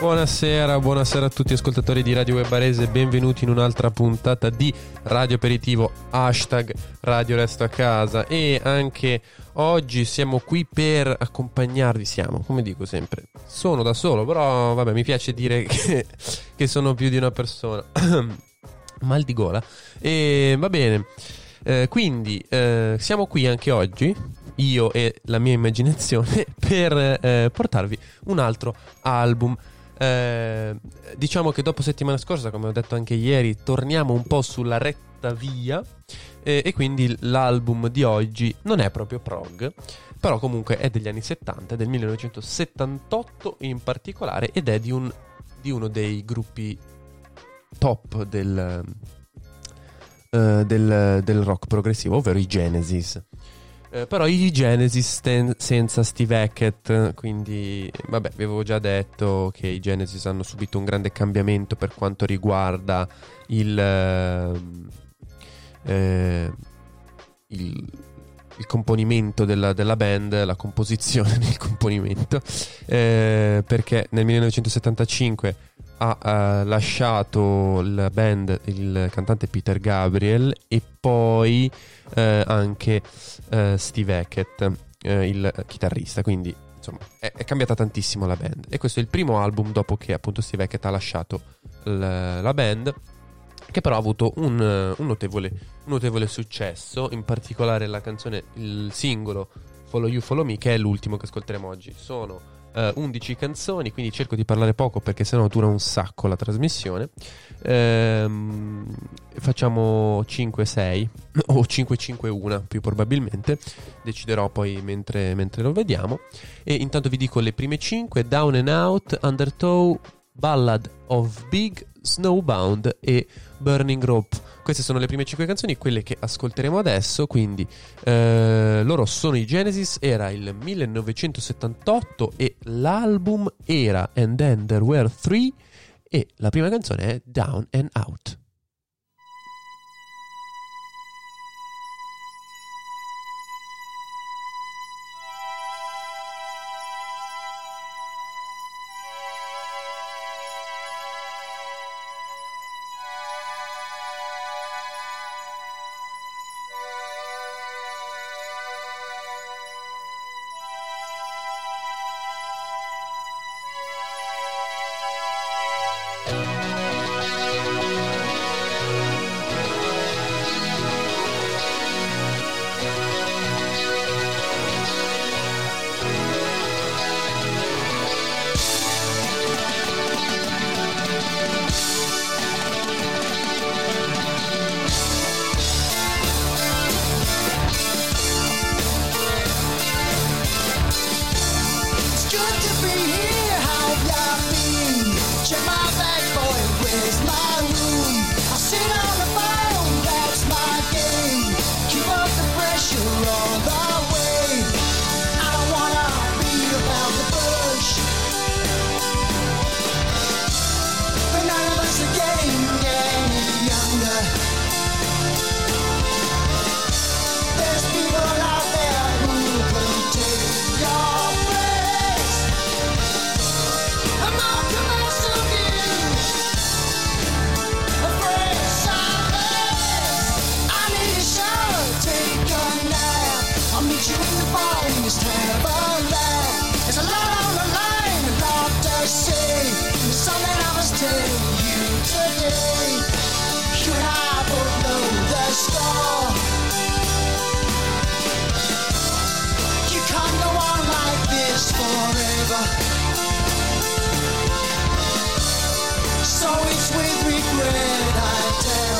Buonasera, buonasera a tutti ascoltatori di Radio Web Barese, benvenuti in un'altra puntata di Radio Aperitivo, hashtag Radio Resto a Casa. E anche oggi siamo qui per accompagnarvi, siamo, come dico sempre, sono da solo, però vabbè mi piace dire che, che sono più di una persona, mal di gola. E va bene, Eh, quindi eh, siamo qui anche oggi, io e la mia immaginazione, per eh, portarvi un altro album. Eh, diciamo che dopo settimana scorsa, come ho detto anche ieri, torniamo un po' sulla retta via. eh, e quindi l'album di oggi non è proprio prog, però comunque è degli anni 70, è del 1978 in particolare, ed è di, un, di uno dei gruppi top del, eh, del, del rock progressivo, ovvero i Genesis. Eh, però i Genesis sten- senza Steve Hackett, quindi vabbè, vi avevo già detto che i Genesis hanno subito un grande cambiamento per quanto riguarda il, ehm, eh, il, il componimento della, della band, la composizione del componimento, eh, perché nel 1975 ha eh, lasciato la band il cantante Peter Gabriel e poi eh, anche eh, Steve Hackett, il chitarrista. Quindi insomma è, è cambiata tantissimo la band. E questo è il primo album dopo che appunto Steve Hackett ha lasciato l- la band. Che però ha avuto un, un notevole, un notevole successo, in particolare la canzone, il singolo Follow You, Follow Me, che è l'ultimo che ascolteremo oggi. Sono eh, 11 canzoni, quindi cerco di parlare poco perché sennò dura un sacco la trasmissione. Ehm, facciamo 5-6 o 5-5-1 più probabilmente, deciderò poi mentre, mentre lo vediamo. E intanto vi dico le prime 5, Down and Out, Undertow, Ballad of Big, Snowbound e Burning Rope. Queste sono le prime 5 canzoni, quelle che ascolteremo adesso. Quindi eh, loro sono i Genesis, era il 1978 e l'album era And Then There Were Three. E la prima canzone è Down and Out. down.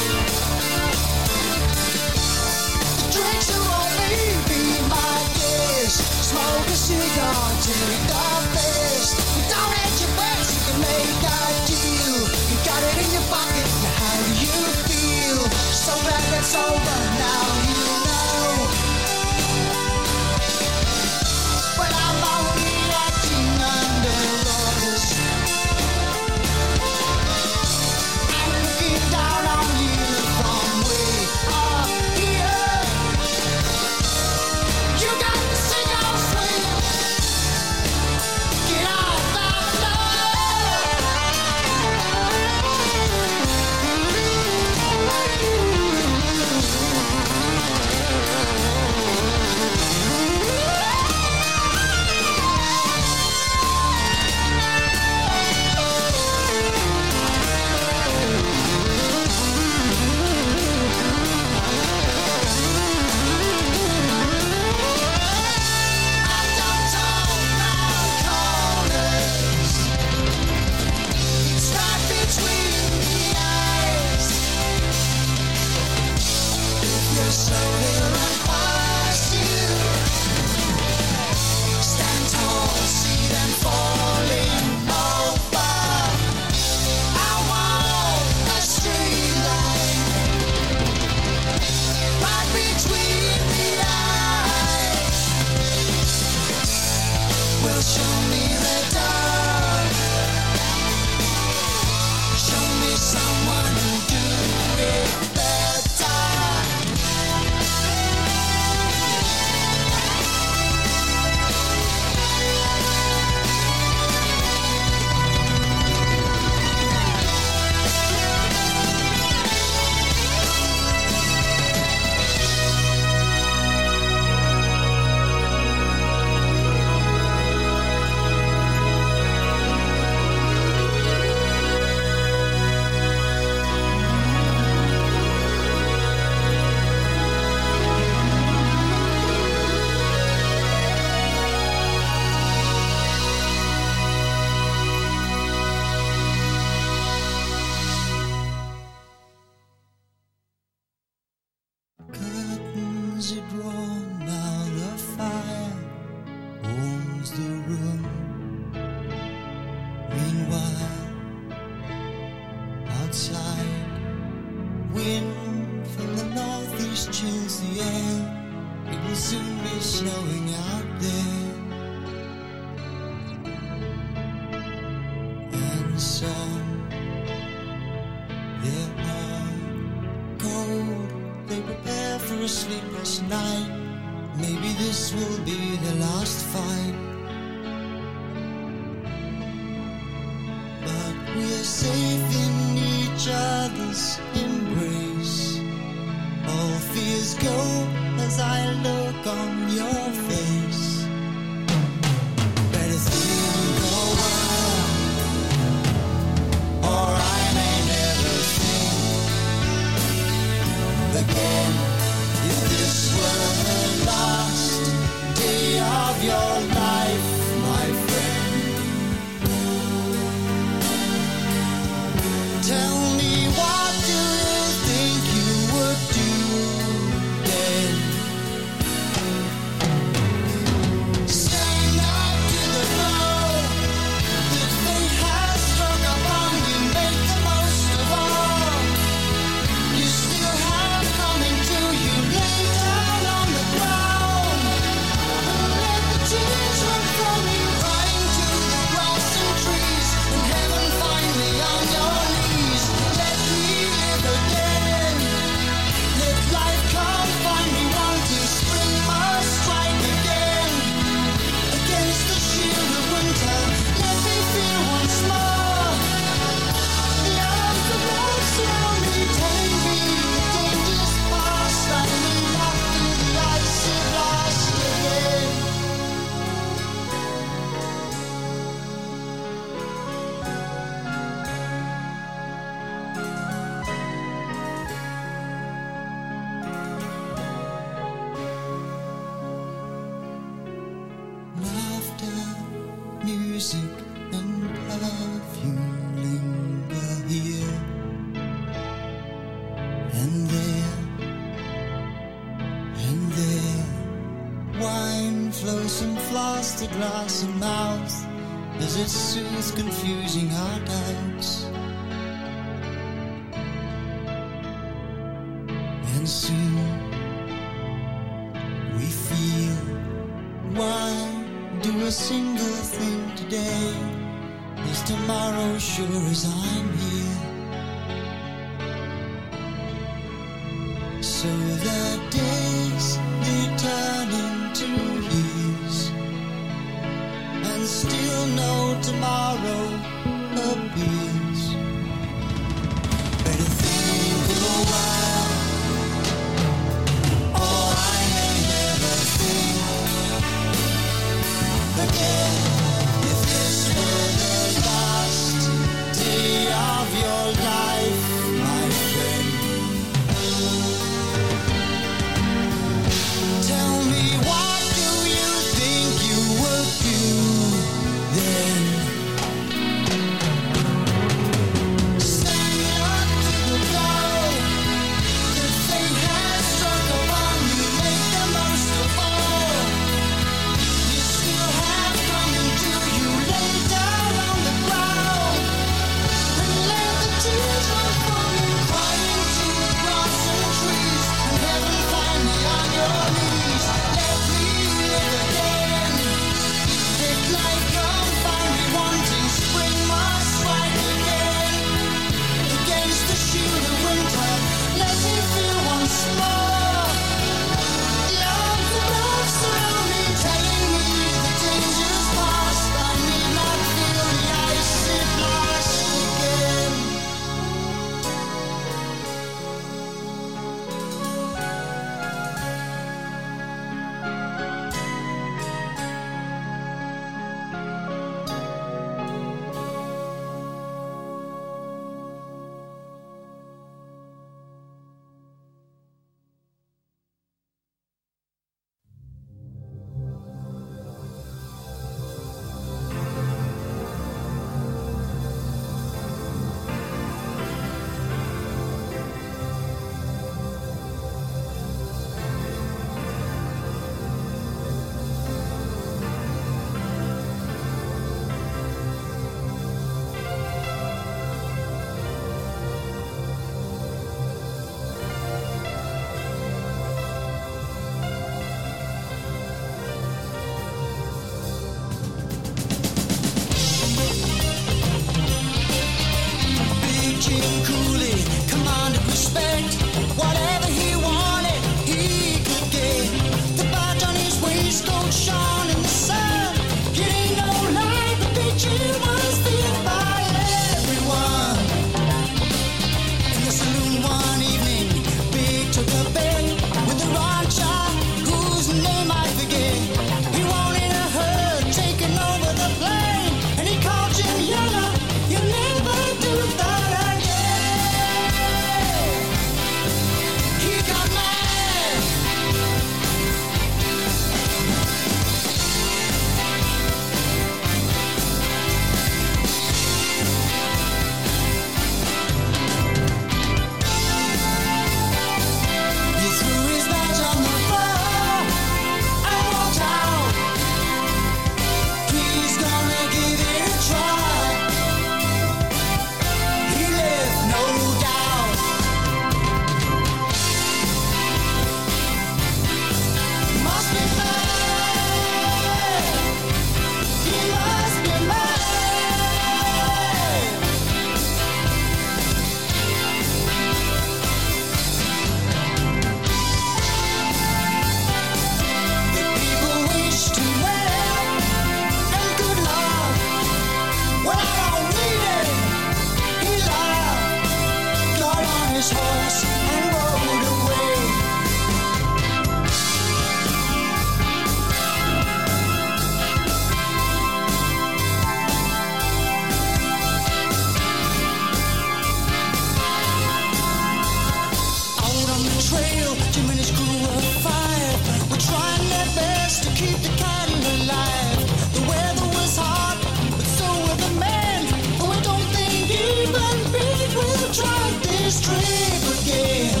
drink again.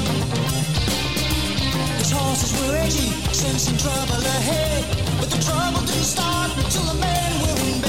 His horses were edgy, sensing trouble ahead. But the trouble didn't start until the man went.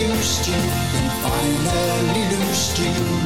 Seduced you and finally loosed you.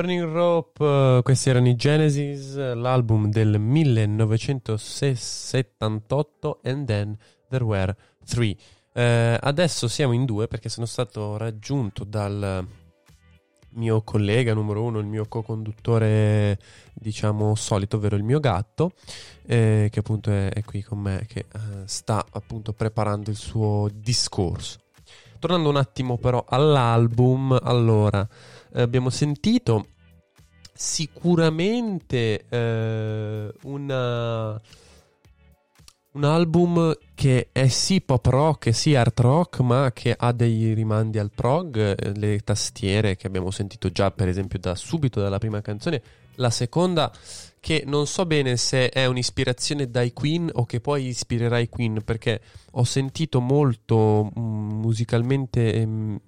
Burning Rope, eh, questi erano i Genesis, l'album del 1978, and then there were three. Eh, adesso siamo in due perché sono stato raggiunto dal mio collega numero uno, il mio co-conduttore, diciamo, solito, ovvero il mio gatto, eh, che appunto è, è qui con me, che eh, sta appunto preparando il suo discorso. Tornando un attimo però all'album, allora, abbiamo sentito sicuramente eh, una- un album che è sì pop rock, sì art rock, ma che ha dei rimandi al prog, eh, le tastiere che abbiamo sentito già per esempio da subito dalla prima canzone, la seconda che non so bene se è un'ispirazione dai Queen o che poi ispirerà i Queen perché ho sentito molto mm, musicalmente, ehm,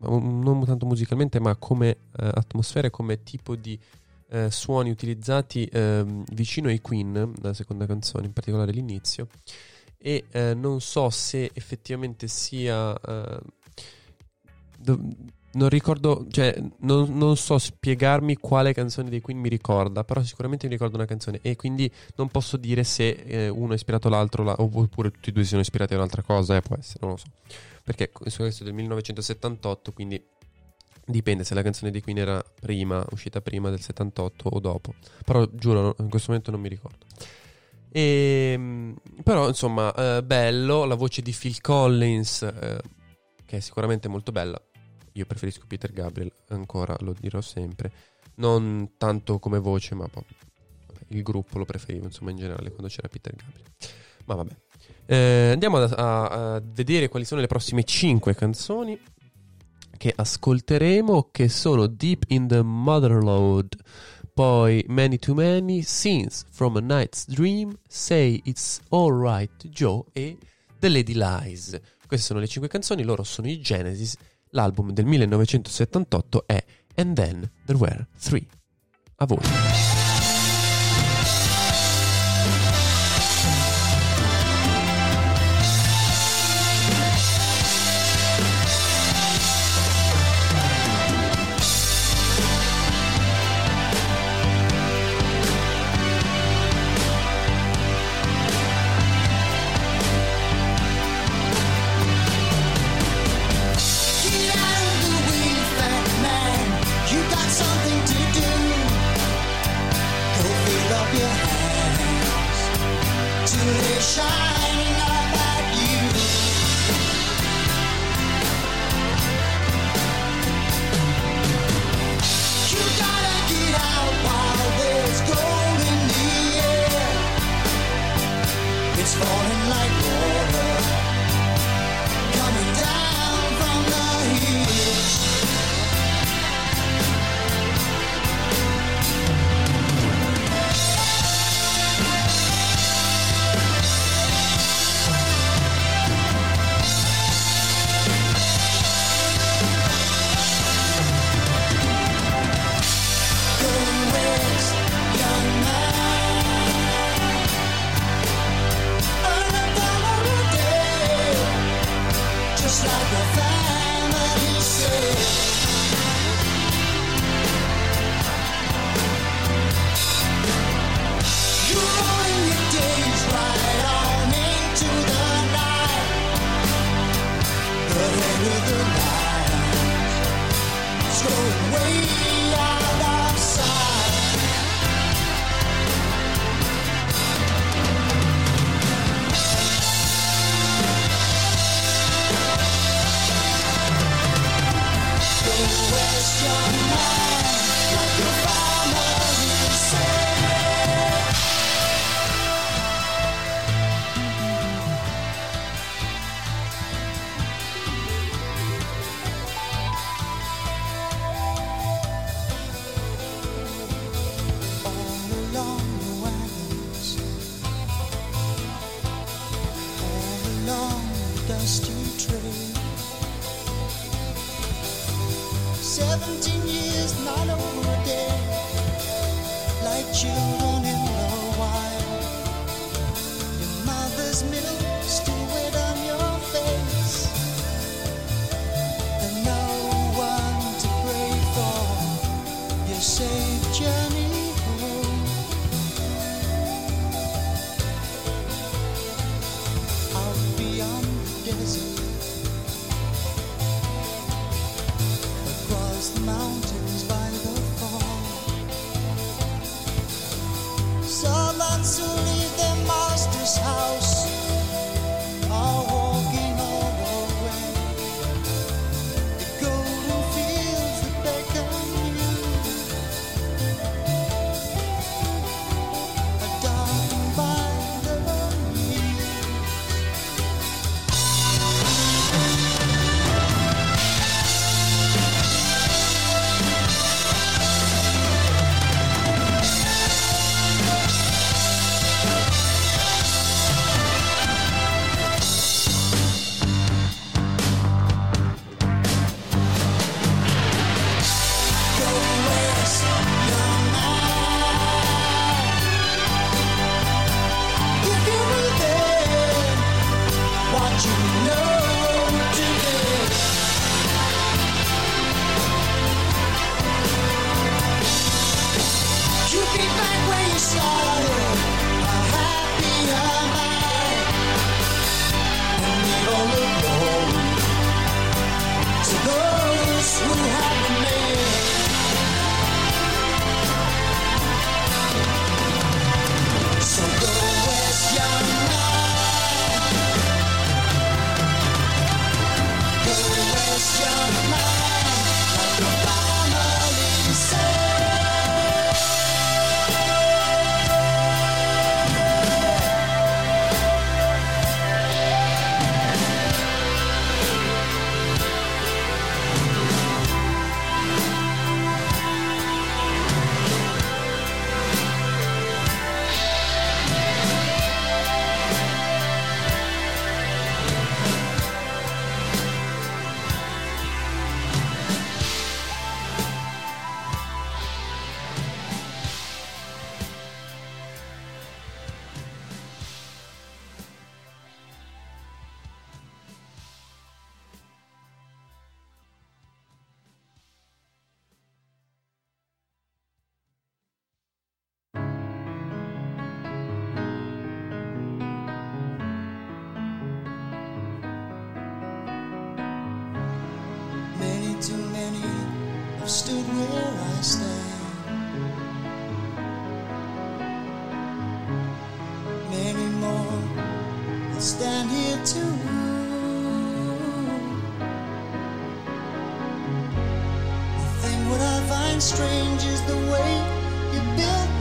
non tanto musicalmente ma come eh, atmosfere, come tipo di eh, suoni utilizzati ehm, vicino ai Queen, la seconda canzone, in particolare l'inizio, e eh, non so se effettivamente sia... eh, do- non ricordo, cioè, non, non so spiegarmi quale canzone dei Queen mi ricorda, però sicuramente mi ricordo una canzone e quindi non posso dire se eh, uno è ispirato all'altro la- oppure tutti e due siano ispirati a un'altra cosa, eh, può essere, non lo so. Perché questo è del 1978, quindi dipende se la canzone dei Queen era prima, uscita prima del 78 o dopo. Però giuro, in questo momento non mi ricordo. E, però insomma, eh, bello, la voce di Phil Collins, eh, che è sicuramente molto bella. Io preferisco Peter Gabriel, ancora lo dirò sempre. Non tanto come voce, ma il gruppo lo preferivo, insomma, in generale, quando c'era Peter Gabriel. Ma vabbè. Eh, andiamo a, a- vedere quali sono le prossime 5 canzoni che ascolteremo, che sono Deep in the Motherload, poi Many to Many, Scenes from a Night's Dream, Say It's Alright Joe e The Lady Lies. Queste sono le 5 canzoni, loro sono i Genesis, l'album del 1978 è And Then There Were Three. A voi. Many have stood where I stand. Many more will stand here too. The thing what I find strange is the way you built.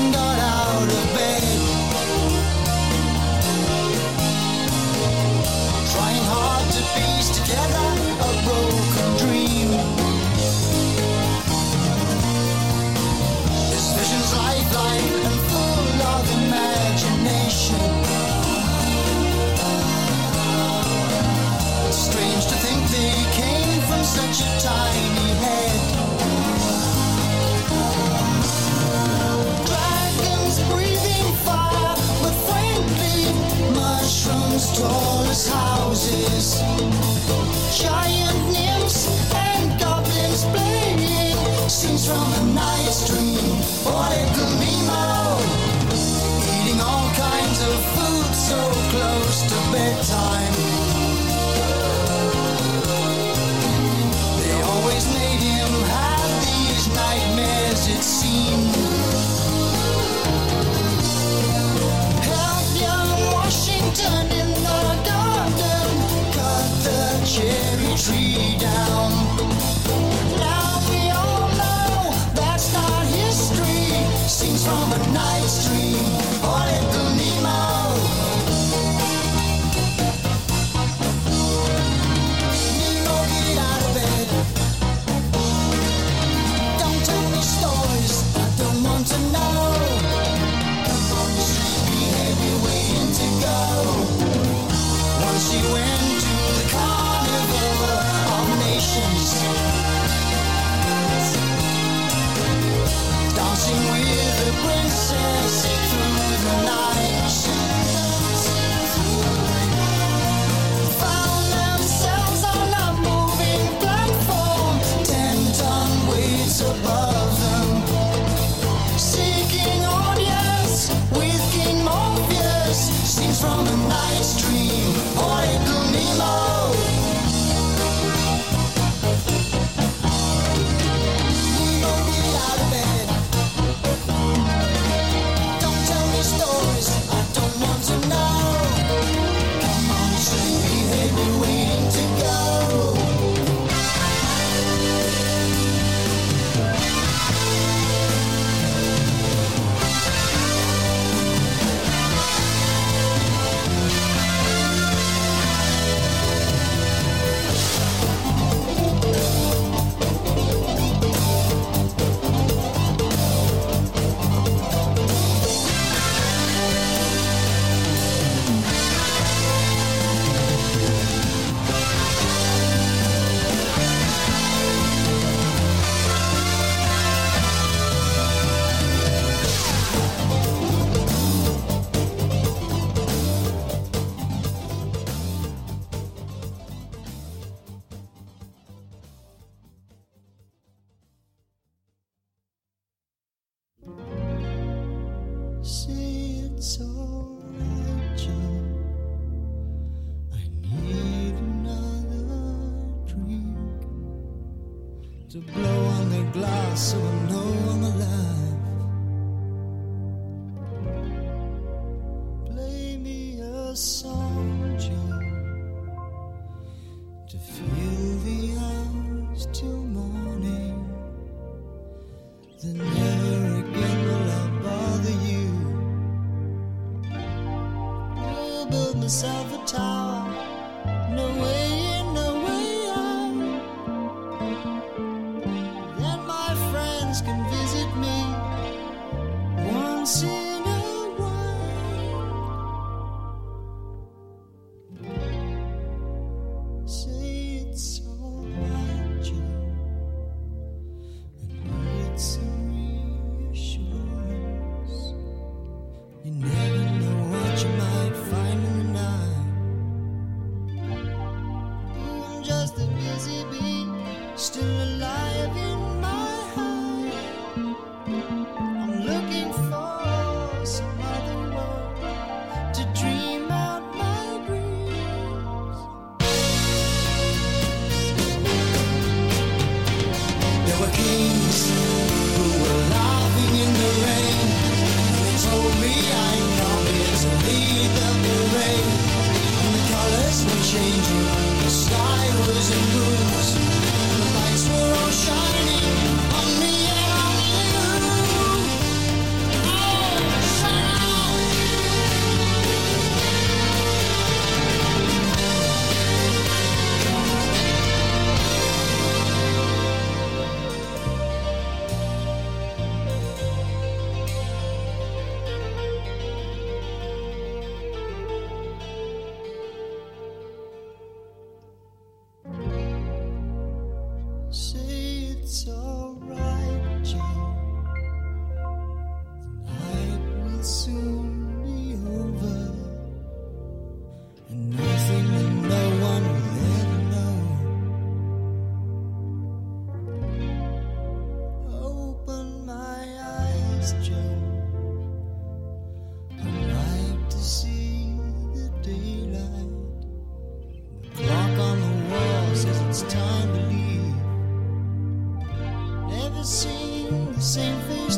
Pandora. of a tower. No way. it's time to leave. Never seen the same face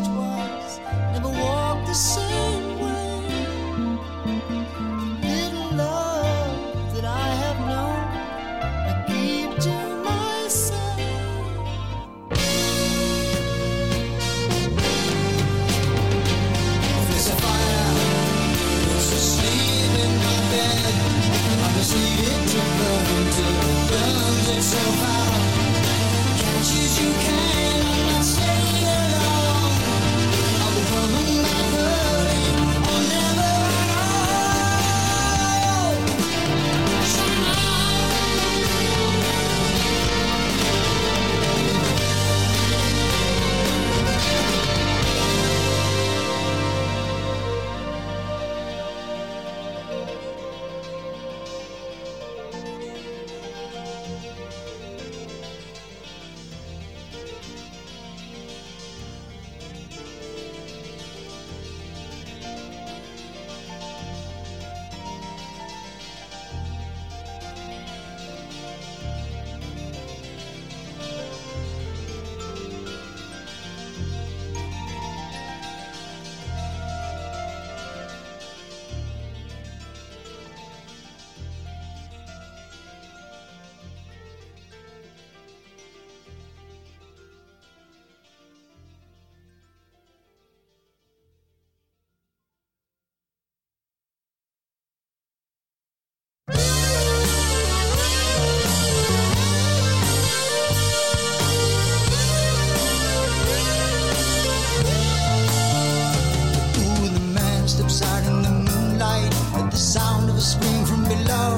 man steps out in the moonlight at the sound of a scream from below.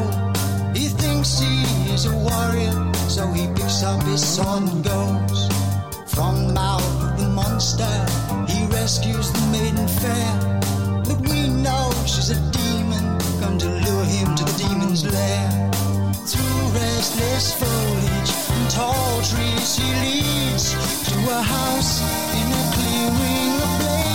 He thinks he is a warrior, so he picks up his sword and goes. From the mouth of the monster, he rescues the maiden fair. But we know she's a demon, come to lure him to the demon's lair. Through restless foliage and tall trees, he leads to a house in a clearing.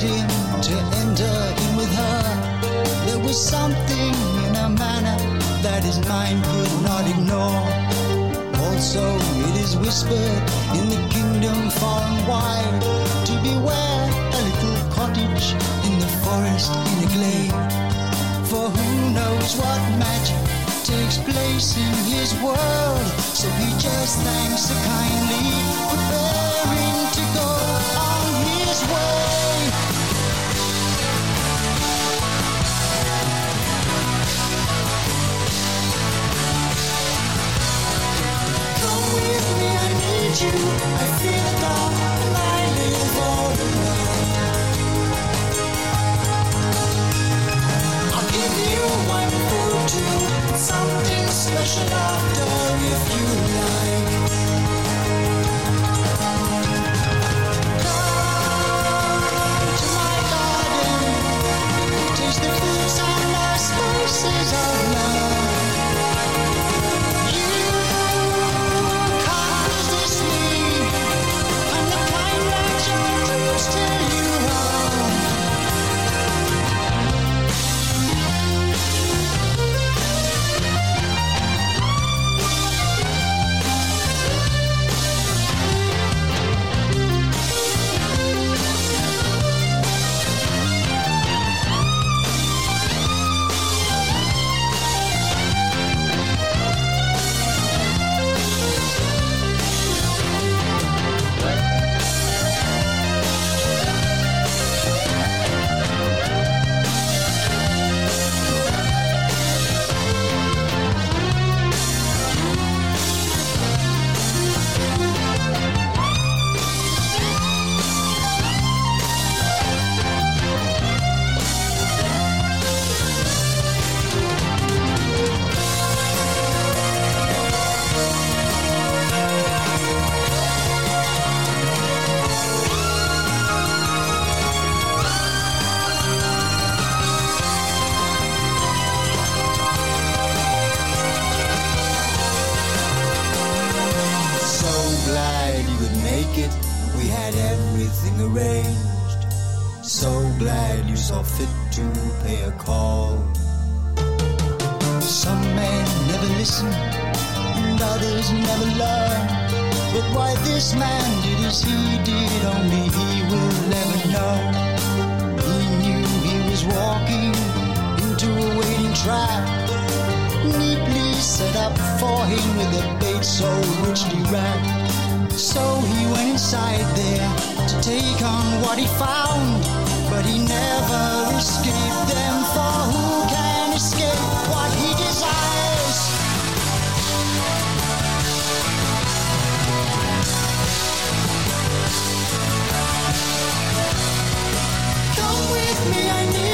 to enter in with her, there was something in her manner that his mind could not ignore. Also, it is whispered in the kingdom far and wide to beware a little cottage in the forest in a glade. For who knows what magic takes place in his world? So he just thanks her kindly, something special after if you this man did as he did, only he will never know. He knew he was walking into a waiting trap neatly set up for him with a bait so richly wrapped. So he went inside there to take on what he found, but he never escaped them. For who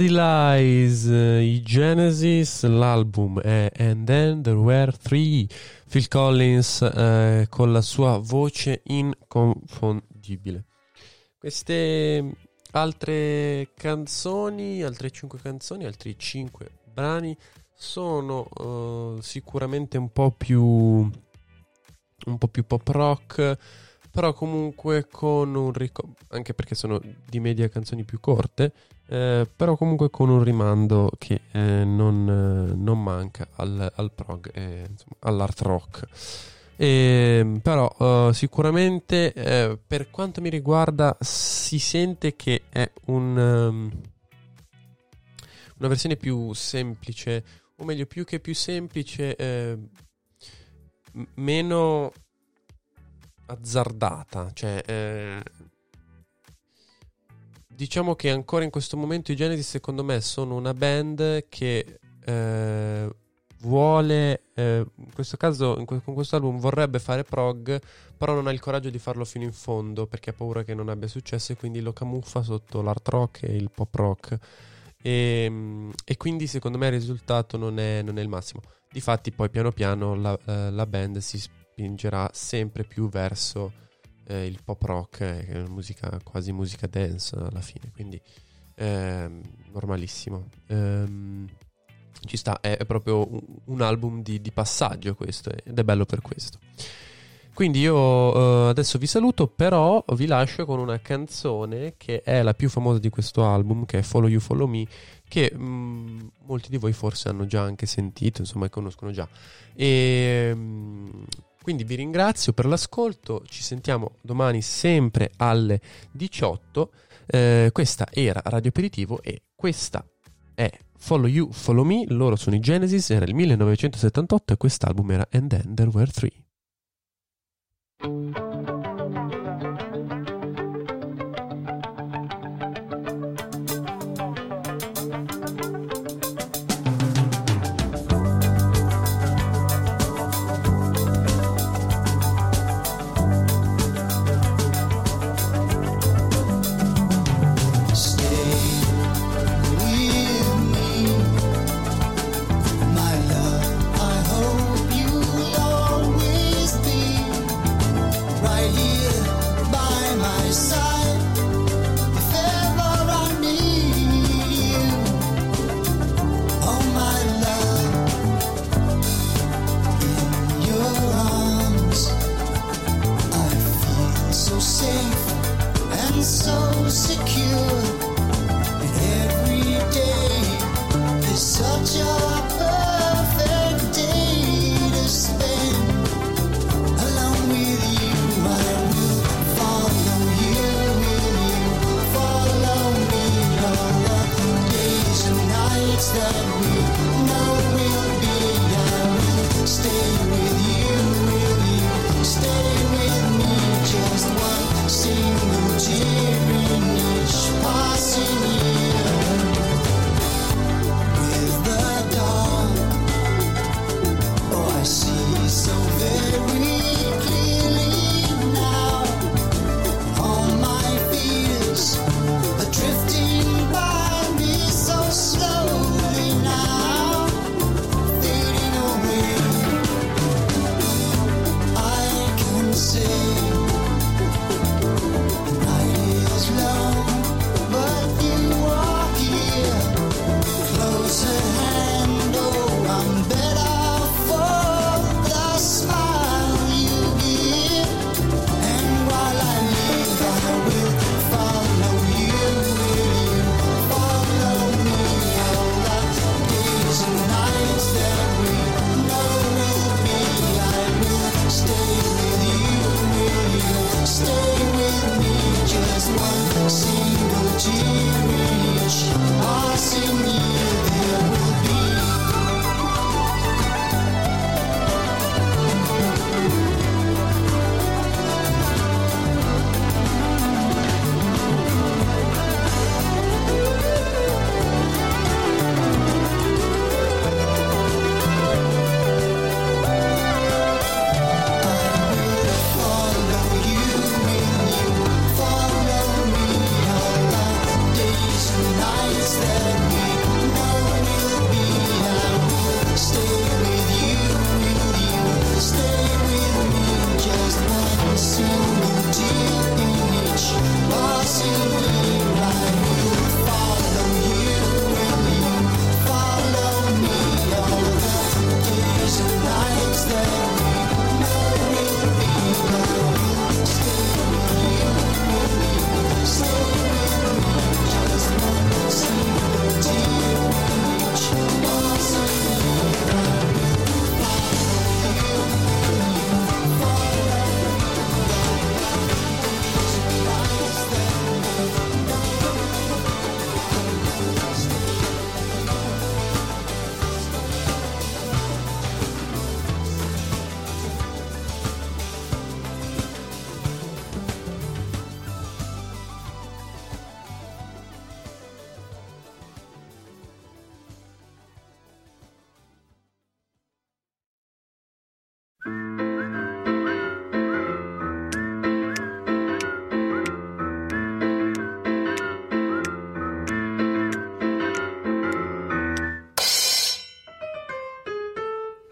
Lady Lies, eh, i Genesis, l'album è And Then There Were Three. Phil Collins eh, con la sua voce inconfondibile. Queste altre canzoni, altre cinque canzoni, altri cinque brani sono eh, sicuramente un po' più un po' più pop rock però comunque con un ricordo anche perché sono di media canzoni più corte eh, però comunque con un rimando che eh, non, eh, non manca al, al prog e insomma, all'art rock. E, però eh, sicuramente eh, per quanto mi riguarda si sente che è un, um, una versione più semplice o meglio più che più semplice eh, m- meno azzardata cioè eh, diciamo che ancora in questo momento i Genesis secondo me sono una band che eh, vuole eh, in questo caso in que- con questo album vorrebbe fare prog però non ha il coraggio di farlo fino in fondo perché ha paura che non abbia successo e quindi lo camuffa sotto l'art rock e il pop rock. E, mm, e quindi secondo me il risultato non è, non è il massimo. Difatti poi piano piano la, eh, la band si spingerà sempre più verso eh, il pop rock eh, che è musica, quasi musica dance alla fine quindi ehm, normalissimo Ehm, ci sta, è, è proprio un, un album di, di passaggio questo ed è bello per questo quindi io eh, adesso vi saluto, però vi lascio con una canzone che è la più famosa di questo album, che è Follow You Follow Me, che mm, molti di voi forse hanno già anche sentito, insomma, conoscono già. E mm, quindi vi ringrazio per l'ascolto, ci sentiamo domani sempre alle 18. Eh, questa era Radio Aperitivo e questa è Follow You Follow Me, loro sono i Genesis, era il 1978 e quest'album era And Then There Were Three.